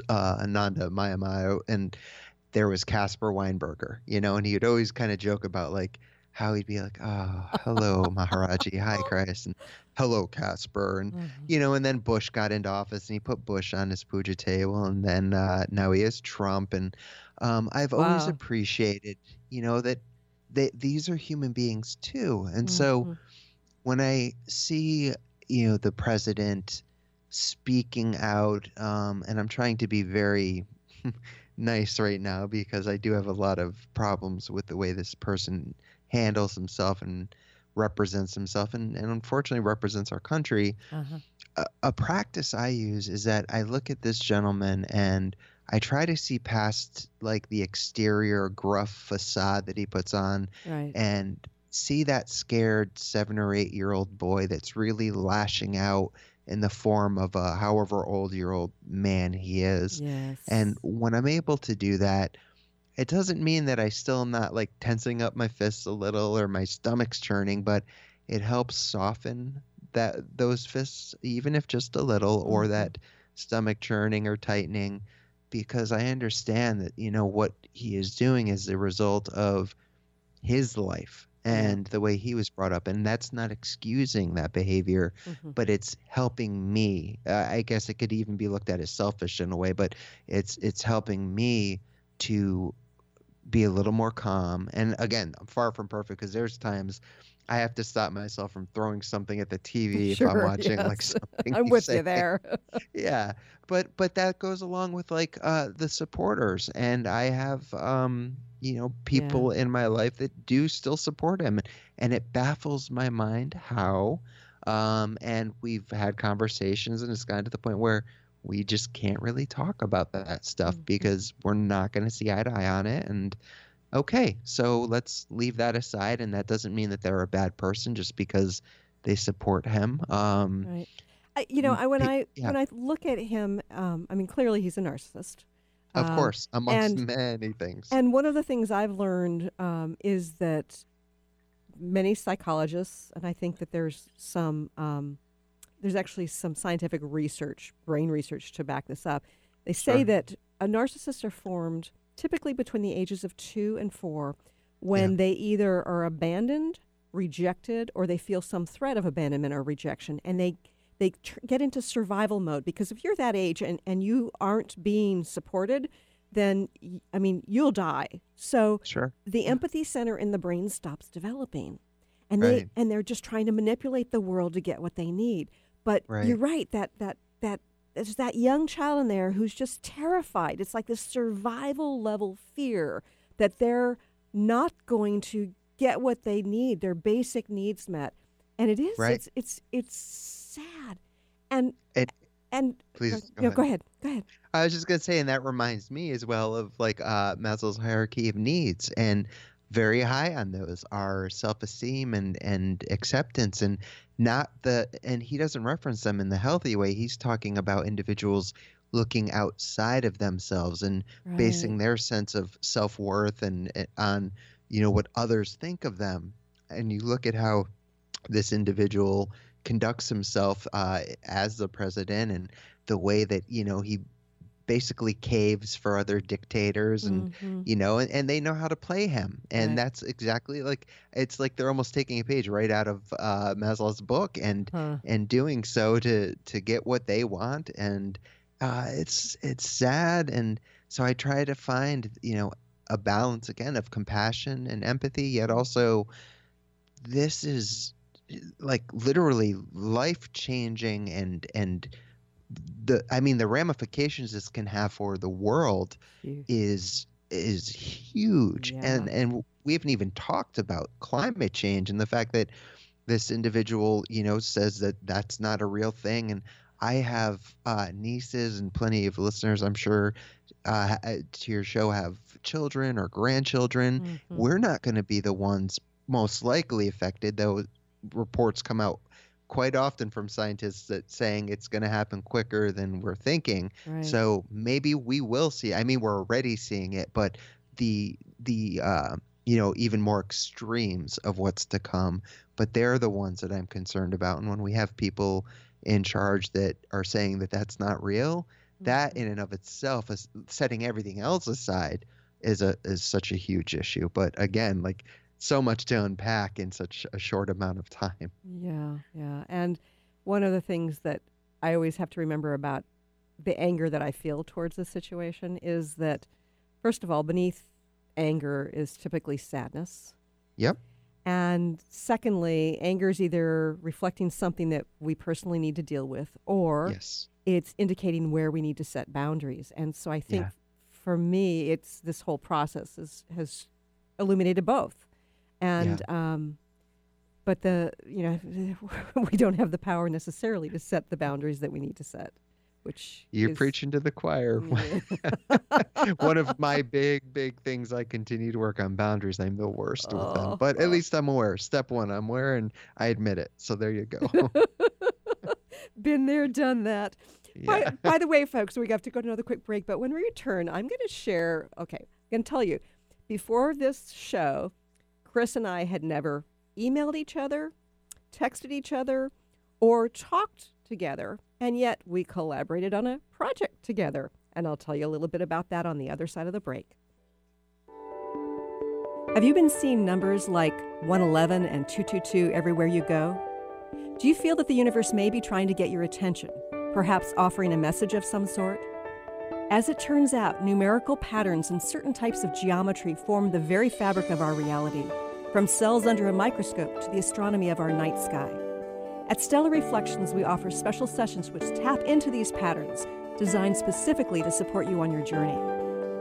C: uh, Anandamayi Ma. And there was Caspar Weinberger, you know, and he would always kind of joke about like how he'd be like, oh, hello, <laughs> Maharaji. Hi, Christ. And hello, Caspar. And,
A: Mhm.
C: you know, and then Bush got into office and he put Bush on his puja table. And then uh, now he is Trump. And um, I've always appreciated, you know, that they, these are human beings too. And so
A: Mhm.
C: when I see, you know, the president speaking out, um, and I'm trying to be very <laughs> nice right now because I do have a lot of problems with the way this person handles himself and represents himself and, and unfortunately represents our country.
A: Uh-huh.
C: A, a practice I use is that I look at this gentleman and I try to see past like the exterior gruff facade that he puts on
A: Right.
C: and see that scared seven or eight year old boy that's really lashing out in the form of a however old year old man he is.
A: Yes.
C: And when I'm able to do that, it doesn't mean that I still am not like tensing up my fists a little or my stomach's churning, but it helps soften that those fists, even if just a little, or
A: Mhm.
C: that stomach churning or tightening, because I understand that you know what he is doing is the result of his life and the way he was brought up, and that's not excusing that behavior
A: Mhm.
C: but it's helping me. Uh, I guess it could even be looked at as selfish in a way, but it's it's helping me to be a little more calm. And again, I'm far from perfect because there's times I have to stop myself from throwing something at the TV if I'm
A: Sure,
C: watching like <laughs> something.
A: I'm with you there. <laughs>
C: yeah, but but that goes along with like uh, the supporters, and I have um you know people in my life that do still support him, and it baffles my mind how. Um, and we've had conversations, and it's gotten to the point where we just can't really talk about that stuff
A: Mhm.
C: because we're not going to see eye to eye on it. And okay, so let's leave that aside. And that doesn't mean that they're a bad person just because they support him. Um,
A: Right. I, you know, I when I
C: yeah.
A: when I look at him, um, I mean, clearly he's a narcissist.
C: Of
A: Um,
C: course, amongst
A: and-
C: many things.
A: And one of the things I've learned um, is that many psychologists, and I think that there's some, um, there's actually some scientific research, brain research to back this up. They say
C: Sure.
A: that a narcissists are formed typically between the ages of two and four when they either are abandoned, rejected, or they feel some threat of abandonment or rejection, and they they tr- get into survival mode because if you're that age and, and you aren't being supported, then y- I mean you'll die. So
C: sure.
A: the empathy center in the brain stops developing, and they
C: Right.
A: and they're just trying to manipulate the world to get what they need. But you're right that that that there's that young child in there who's just terrified. It's like this survival level fear that they're not going to get what they need, their basic needs met, and it is
C: Right.
A: it's it's it's sad, and
C: It-
A: and
C: Please
A: no, go ahead, go ahead.
C: I was just gonna say, and that reminds me as well of like uh, Maslow's hierarchy of needs, and very high on those are self-esteem and and acceptance, and not the. And he doesn't reference them in the healthy way. He's talking about individuals looking outside of themselves and basing their sense of self-worth and, and on you know what others think of them. And you look at how this individual conducts himself uh, as the president and the way that you know he basically caves for other dictators and
A: Mhm.
C: you know and, and they know how to play him and
A: Right.
C: that's exactly like it's like they're almost taking a page right out of uh, maslow's book and
A: Huh.
C: and doing so to to get what they want and uh, it's it's sad and so i try to find you know a balance again of compassion and empathy yet also this is like literally life changing and and the i mean the ramifications this can have for the world
A: Huge.
C: is is huge and
A: Yeah.
C: and we haven't even talked about climate change and the fact that this individual you know says that that's not a real thing and i have uh, nieces and plenty of listeners i'm sure uh, to your show have children or grandchildren
A: Mhm.
C: we're not going to be the ones most likely affected though reports come out quite often from scientists that saying it's going to happen quicker than we're thinking.
A: Right.
C: so maybe we will see i mean we're already seeing it but the the uh, you know even more extremes of what's to come. But they're the ones that i'm concerned about and when we have people in charge that are saying that that's not real that in and of itself is setting everything else aside is a is such a huge issue. But again like so much to unpack in such a short amount of time
A: Yeah, yeah. And one of the things that I always have to remember about the anger that I feel towards the situation is that, first of all, beneath anger is typically sadness.
C: Yep.
A: And secondly, anger is either reflecting something that we personally need to deal with or
C: Yes.
A: it's indicating where we need to set boundaries. And so I think
C: Yeah.
A: for me, it's this whole process is, has illuminated both. And, um, but the, you know, <laughs> we don't have the power necessarily to set the boundaries that we need to set, which
C: You're
A: is-
C: preaching to the choir. <laughs> One of my big, big things I continue to work on boundaries. I'm the worst with
A: Oh,
C: them, but at
A: oh.
C: least I'm aware. Step one, I'm aware, and I admit it. So there you go. <laughs>
A: Been there, done that.
C: yeah.
A: By, by the way, folks, we have to go to another quick break. But when we return, I'm going to share. Okay, I'm going to tell you. Before this show, Chris and I had never emailed each other, texted each other, or talked together, and yet we collaborated on a project together. And I'll tell you a little bit about that on the other side of the break. Have you been seeing numbers like 111 and 222 everywhere you go? Do you feel that the universe may be trying to get your attention, perhaps offering a message of some sort? As it turns out, numerical patterns and certain types of geometry form the very fabric of our reality, from cells under a microscope to the astronomy of our night sky. At Stellar Reflections, we offer special sessions which tap into these patterns, designed specifically to support you on your journey.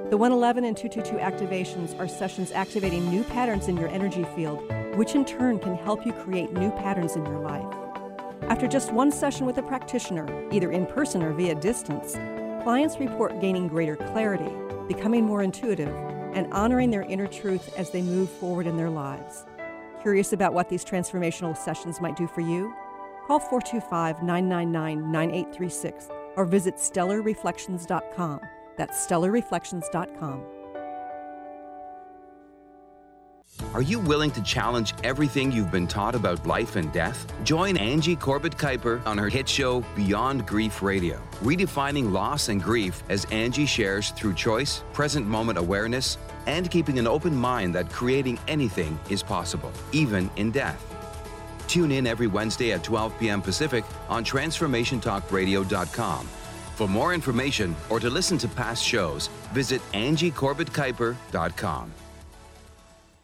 A: The 111 and 222 activations are sessions activating new patterns in your energy field, which in turn can help you create new patterns in your life. After just one session with a practitioner, either in person or via distance, clients report gaining greater clarity, becoming more intuitive, and honoring their inner truth as they move forward in their lives. Curious about what these transformational sessions might do for you? Call 425 999 9836 or visit stellarreflections.com. That's stellarreflections.com.
J: Are you willing to challenge everything you've been taught about life and death? Join Angie Corbett Kuiper on her hit show Beyond Grief Radio, redefining loss and grief as Angie shares through choice, present moment awareness, and keeping an open mind that creating anything is possible, even in death. Tune in every Wednesday at 12 p.m. Pacific on TransformationTalkRadio.com. For more information or to listen to past shows, visit AngieCorbettKuiper.com.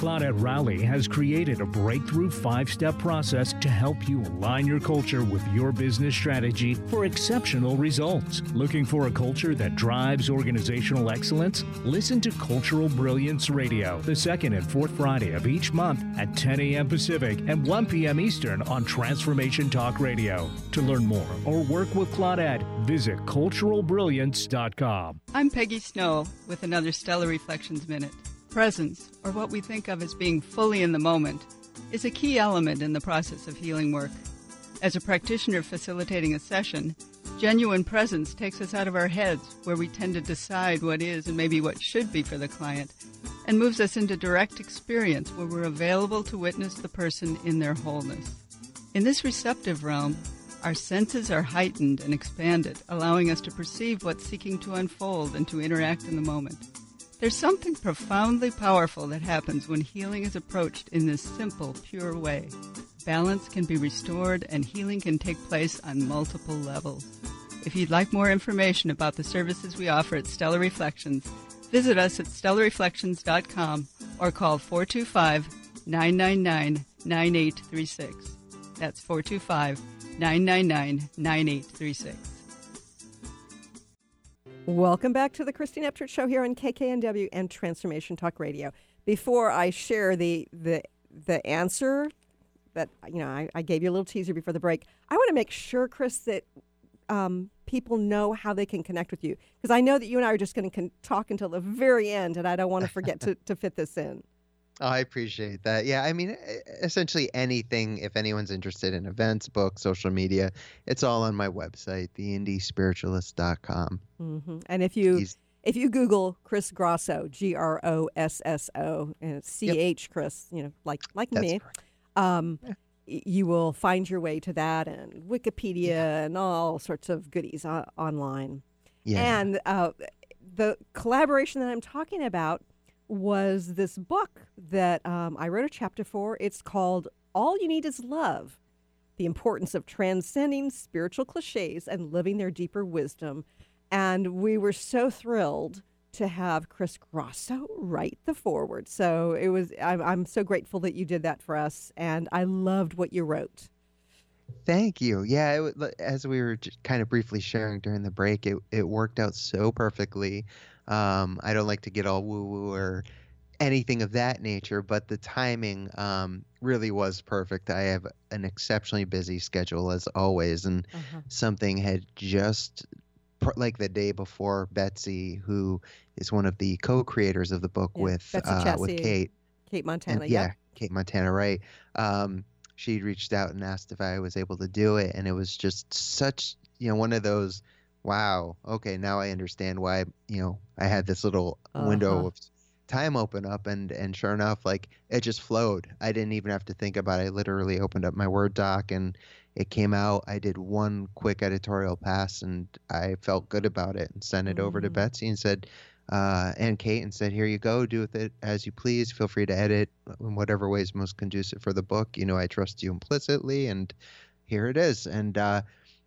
K: Claudette Rowley has created a breakthrough five step process to help you align your culture with your business strategy for exceptional results. Looking for a culture that drives organizational excellence? Listen to Cultural Brilliance Radio the second and fourth Friday of each month at 10 a.m. Pacific and 1 p.m. Eastern on Transformation Talk Radio. To learn more or work with Claudette, visit culturalbrilliance.com.
L: I'm Peggy Snow with another Stellar Reflections Minute. Presence, or what we think of as being fully in the moment, is a key element in the process of healing work. As a practitioner facilitating a session, genuine presence takes us out of our heads, where we tend to decide what is and maybe what should be for the client, and moves us into direct experience where we're available to witness the person in their wholeness. In this receptive realm, our senses are heightened and expanded, allowing us to perceive what's seeking to unfold and to interact in the moment. There's something profoundly powerful that happens when healing is approached in this simple, pure way. Balance can be restored and healing can take place on multiple levels. If you'd like more information about the services we offer at Stellar Reflections, visit us at stellarreflections.com or call 425 999 9836. That's 425 999 9836.
A: Welcome back to the Christine Upchurch Show here on KKNW and Transformation Talk Radio. Before I share the the the answer that you know I, I gave you a little teaser before the break, I want to make sure, Chris, that um, people know how they can connect with you because I know that you and I are just going to con- talk until the very end, and I don't want to forget to, to fit this in.
C: Oh, I appreciate that. Yeah, I mean, essentially anything, if anyone's interested in events, books, social media, it's all on my website, theindiespiritualist.com.
A: hmm And if you
C: Easy.
A: if you Google Chris Grosso, G R O S S O, C H Chris, you know, like like
C: That's
A: me, um, y- you will find your way to that and Wikipedia and all sorts of goodies o- online.
C: Yeah.
A: And uh, the collaboration that I'm talking about was this book that um, I wrote a chapter for. It's called All You Need Is Love The Importance of Transcending Spiritual Cliches and Living Their Deeper Wisdom. And we were so thrilled to have Chris Grosso write the forward. So it was. I'm, I'm so grateful that you did that for us, and I loved what you wrote.
C: Thank you. Yeah, it, as we were kind of briefly sharing during the break, it it worked out so perfectly. Um, I don't like to get all woo woo or anything of that nature, but the timing um, really was perfect. I have an exceptionally busy schedule as always, and
A: Uh-huh.
C: something had just like the day before Betsy, who is one of the co-creators of the book
A: Yeah,
C: with
A: Betsy
C: uh, with Kate.
A: Kate
C: And
A: Montana.
C: yeah,
A: yep.
C: Kate Montana, right. Um, she'd reached out and asked if I was able to do it, and it was just such, you know, one of those, wow, okay, now I understand why, you know, I had this little window
A: Uh-huh.
C: of time open up, and and sure enough, like it just flowed. I didn't even have to think about it. I literally opened up my Word doc and it came out. I did one quick editorial pass, and I felt good about it, and sent it over to
A: Mm.
C: Betsy and said, uh, and Kate and said, "Here you go. Do with it as you please. Feel free to edit in whatever way is most conducive for the book. You know, I trust you implicitly, and here it is." And uh,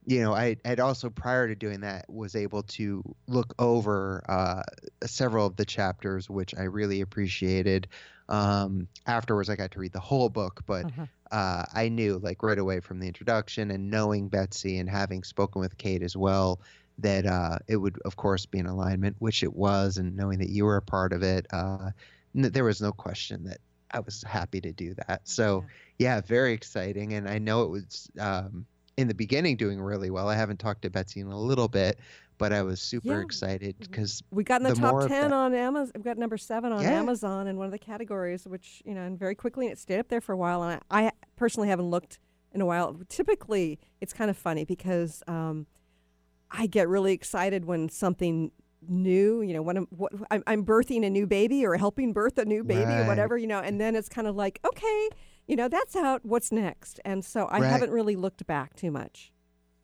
C: you know, I had also prior to doing that was able to look over uh, several of the chapters, which I really appreciated. Um, afterwards, I got to read the whole book, but
A: Uh-huh.
C: uh, I knew like right away from the introduction and knowing Betsy and having spoken with Kate as well that uh, it would, of course, be in alignment, which it was, and knowing that you were a part of it, uh, n- there was no question that I was happy to do that. So, yeah, very exciting. And I know it was um, in the beginning doing really well. I haven't talked to Betsy in a little bit, but I was super
A: Yeah.
C: excited because
A: We got in the,
C: the
A: top ten
C: that-
A: on Amazon. We got number seven on
C: Yeah.
A: Amazon in one of the categories, which you know, and very quickly, and it stayed up there for a while. And I, I personally haven't looked in a while. Typically, it's kind of funny because um, I get really excited when something new, you know, when I'm, what, I'm, I'm birthing a new baby or helping birth a new baby or whatever, you know, and then it's kind of like, okay, you know, that's out. What's next? And so I
C: Right.
A: haven't really looked back too much.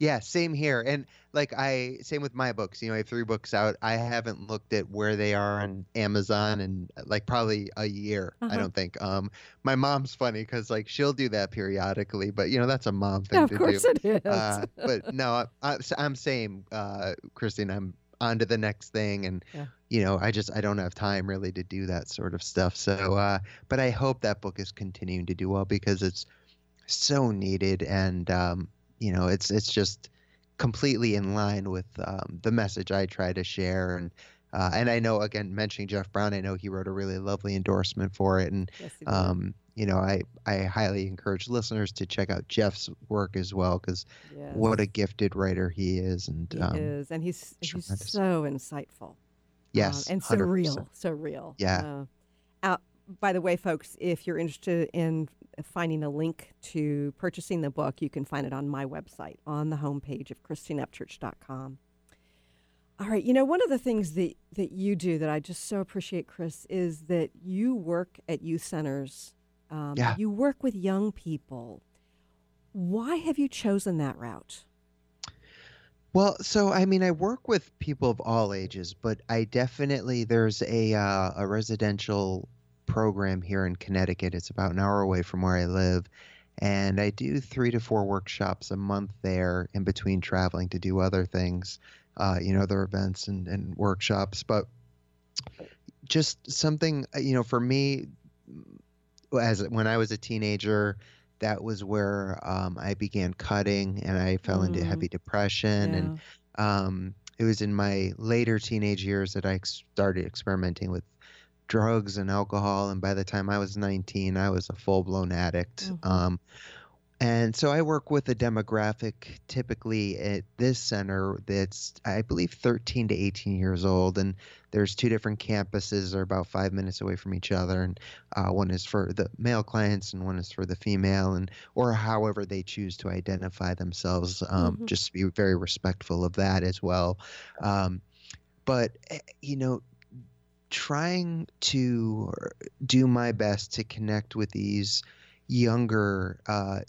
C: Yeah, same here. And like I same with my books. You know, I have three books out. I haven't looked at where they are on Amazon in like probably a year. I
A: Uh-huh.
C: don't think. Um, my mom's funny because like she'll do that periodically, but you know that's a mom thing
A: Of
C: to
A: course
C: do.
A: it is.
C: Uh, but <laughs> no, I, I, I'm same, uh, Christine. I'm on to the next thing, and
A: Yeah.
C: You know, I just I don't have time really to do that sort of stuff. So, uh, but I hope that book is continuing to do well because it's so needed, and um, you know, it's it's just completely in line with um, the message I try to share, and uh, and I know again mentioning Jeff Brown, I know he wrote a really lovely endorsement for it, and
A: Yes,
C: um, you know, I I highly encourage listeners to check out Jeff's work as well because
A: Yes.
C: what a gifted writer he is, and
A: He
C: um,
A: is, and he's he's so insightful.
C: Yes,
A: um, and so
C: 100%.
A: real, so real.
C: Yeah.
A: Uh, uh, by the way, folks, if you're interested in finding a link to purchasing the book, you can find it on my website on the homepage of christineupchurch.com. All right, you know, one of the things that, that you do that I just so appreciate, Chris, is that you work at youth centers. Um,
C: Yeah.
A: You work with young people. Why have you chosen that route?
C: Well, so I mean, I work with people of all ages, but I definitely there's a uh, a residential program here in Connecticut. It's about an hour away from where I live, and I do three to four workshops a month there in between traveling to do other things, uh, you know, other events and, and workshops. But just something, uh, you know, for me, as when I was a teenager, that was where um, I began cutting and I fell into
A: Mm.
C: heavy depression. And um, it was in my later teenage years that I started experimenting with drugs and alcohol. And by the time I was 19, I was a full blown addict.
A: Mhm.
C: Um, and so I work with a demographic typically at this center that's, I believe, 13 to 18 years old. And there's two different campuses, they're about five minutes away from each other. And uh, one is for the male clients and one is for the female, and or however they choose to identify themselves. Um,
A: Mhm.
C: Just to be very respectful of that as well. Um, but, eh, you know, trying to do my best to connect with these younger uh,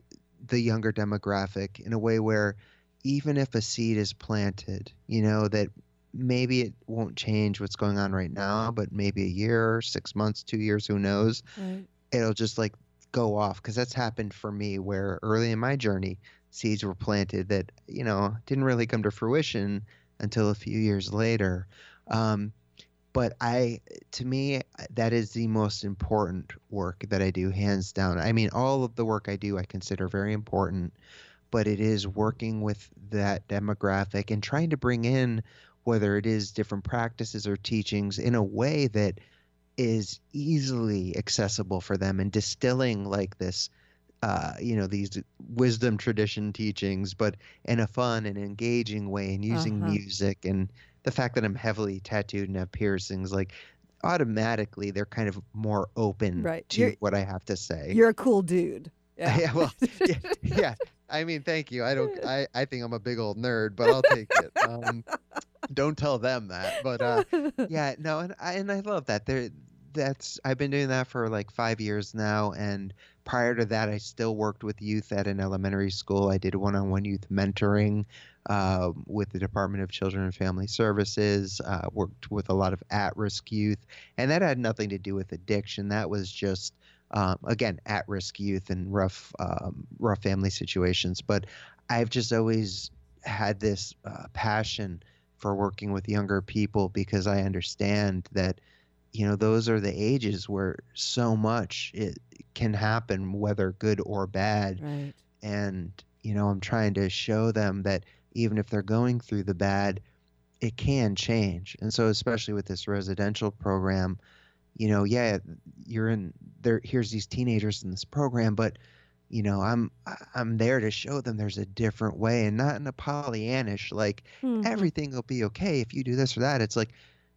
C: the younger demographic in a way where even if a seed is planted you know that maybe it won't change what's going on right now but maybe a year six months two years who knows
A: Right.
C: it'll just like go off because that's happened for me where early in my journey seeds were planted that you know didn't really come to fruition until a few years later um, but I, to me, that is the most important work that I do, hands down. I mean, all of the work I do, I consider very important, but it is working with that demographic and trying to bring in whether it is different practices or teachings in a way that is easily accessible for them and distilling like this uh, you know these wisdom tradition teachings but in a fun and engaging way and using
A: Uh-huh.
C: music and the fact that i'm heavily tattooed and have piercings like automatically they're kind of more open
A: Right.
C: to
A: You're-
C: what i have to say
A: You're a cool dude. <laughs> Yeah.
C: yeah, well, yeah, yeah. I mean, thank you. I don't. I, I think I'm a big old nerd, but I'll take it. Um, don't tell them that. But uh, <laughs> yeah, no, and I and I love that. There, that's I've been doing that for like five years now, and prior to that, I still worked with youth at an elementary school. I did one-on-one youth mentoring uh, with the Department of Children and Family Services. Uh, worked with a lot of at-risk youth, and that had nothing to do with addiction. That was just um, again at-risk youth and rough um, rough family situations. But I've just always had this uh, passion for working with younger people because I understand that you know those are the ages where so much it can happen whether good or bad
A: Right.
C: and you know i'm trying to show them that even if they're going through the bad it can change and so especially with this residential program you know yeah you're in there here's these teenagers in this program but you know i'm i'm there to show them there's a different way and not in a pollyannish like
A: Mhm.
C: everything will be okay if you do this or that it's like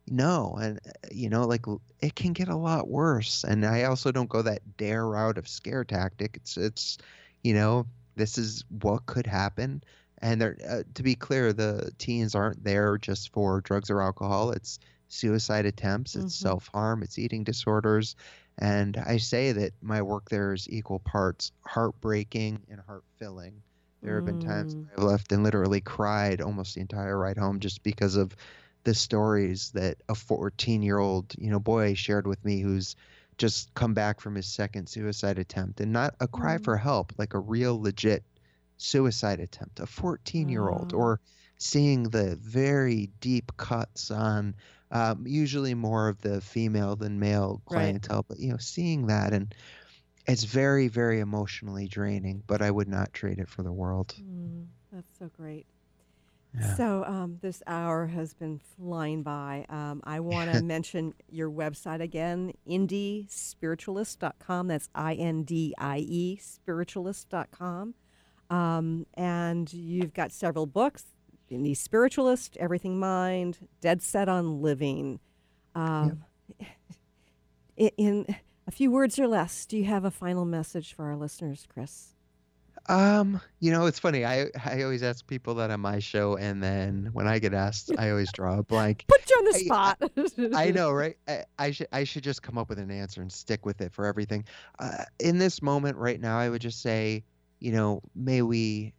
C: no and uh, you know like it can get a lot worse and i also don't go that dare route of scare tactic it's it's you know this is what could happen and they're uh, to be clear the teens aren't there just for drugs or alcohol it's suicide attempts it's
A: Mhm.
C: self-harm it's eating disorders and i say that my work there is equal parts heartbreaking and heart-filling there have been times
A: Mm.
C: I've left and literally cried almost the entire ride home just because of the stories that a 14 year old you know boy shared with me who's just come back from his second suicide attempt and not a cry
A: Mm.
C: for help like a real legit suicide attempt a 14 year old
A: Wow.
C: or seeing the very deep cuts on um, usually more of the female than male
A: Right.
C: clientele but you know seeing that and it's very very emotionally draining but i would not trade it for the world
A: Mm, that's so great.
C: Yeah.
A: So um, this hour has been flying by. Um, I want to <laughs> mention your website again, indiespiritualist.com. That's I N D I E spiritualist.com. Um, and you've got several books Indie Spiritualist, Everything Mind, Dead Set on Living. Um, <laughs> in, in a few words or less, do you have a final message for our listeners, Chris?
C: Um, you know, it's funny. I I always ask people that on my show, and then when I get asked, I always draw a blank.
A: Put you on the
C: I-
A: spot. <laughs>
C: I know, right? I, I should I should just come up with an answer and stick with it for everything. Uh, in this moment right now, I would just say, you know, may we,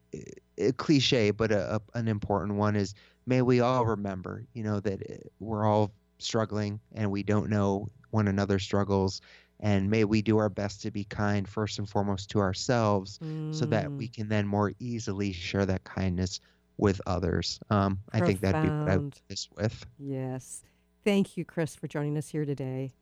C: a cliche, but a, a, an important one is, may we all remember, you know, that uh, we're all struggling and we don't know one another's struggles, and may we do our best to be kind first and foremost to ourselves, so that we can then more easily share that kindness with others. Um, I think that'd be what I would
A: Profound.
C: this with.
A: Yes. Thank you, Chris, for joining us here today.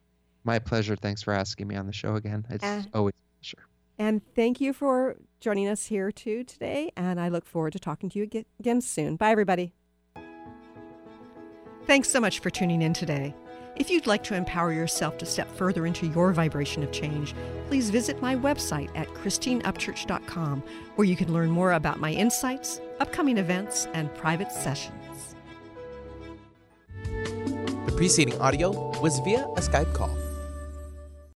C: My pleasure. Thanks for asking me on the show again. It's
A: Uh,
C: always a pleasure.
A: And thank you for joining us here too today. And I look forward to talking to you again soon. Bye, everybody. Thanks so much for tuning in today. If you'd like to empower yourself to step further into your vibration of change, please visit my website at christineupchurch.com, where you can learn more about my insights, upcoming events, and private sessions.
B: The preceding audio was via a Skype call.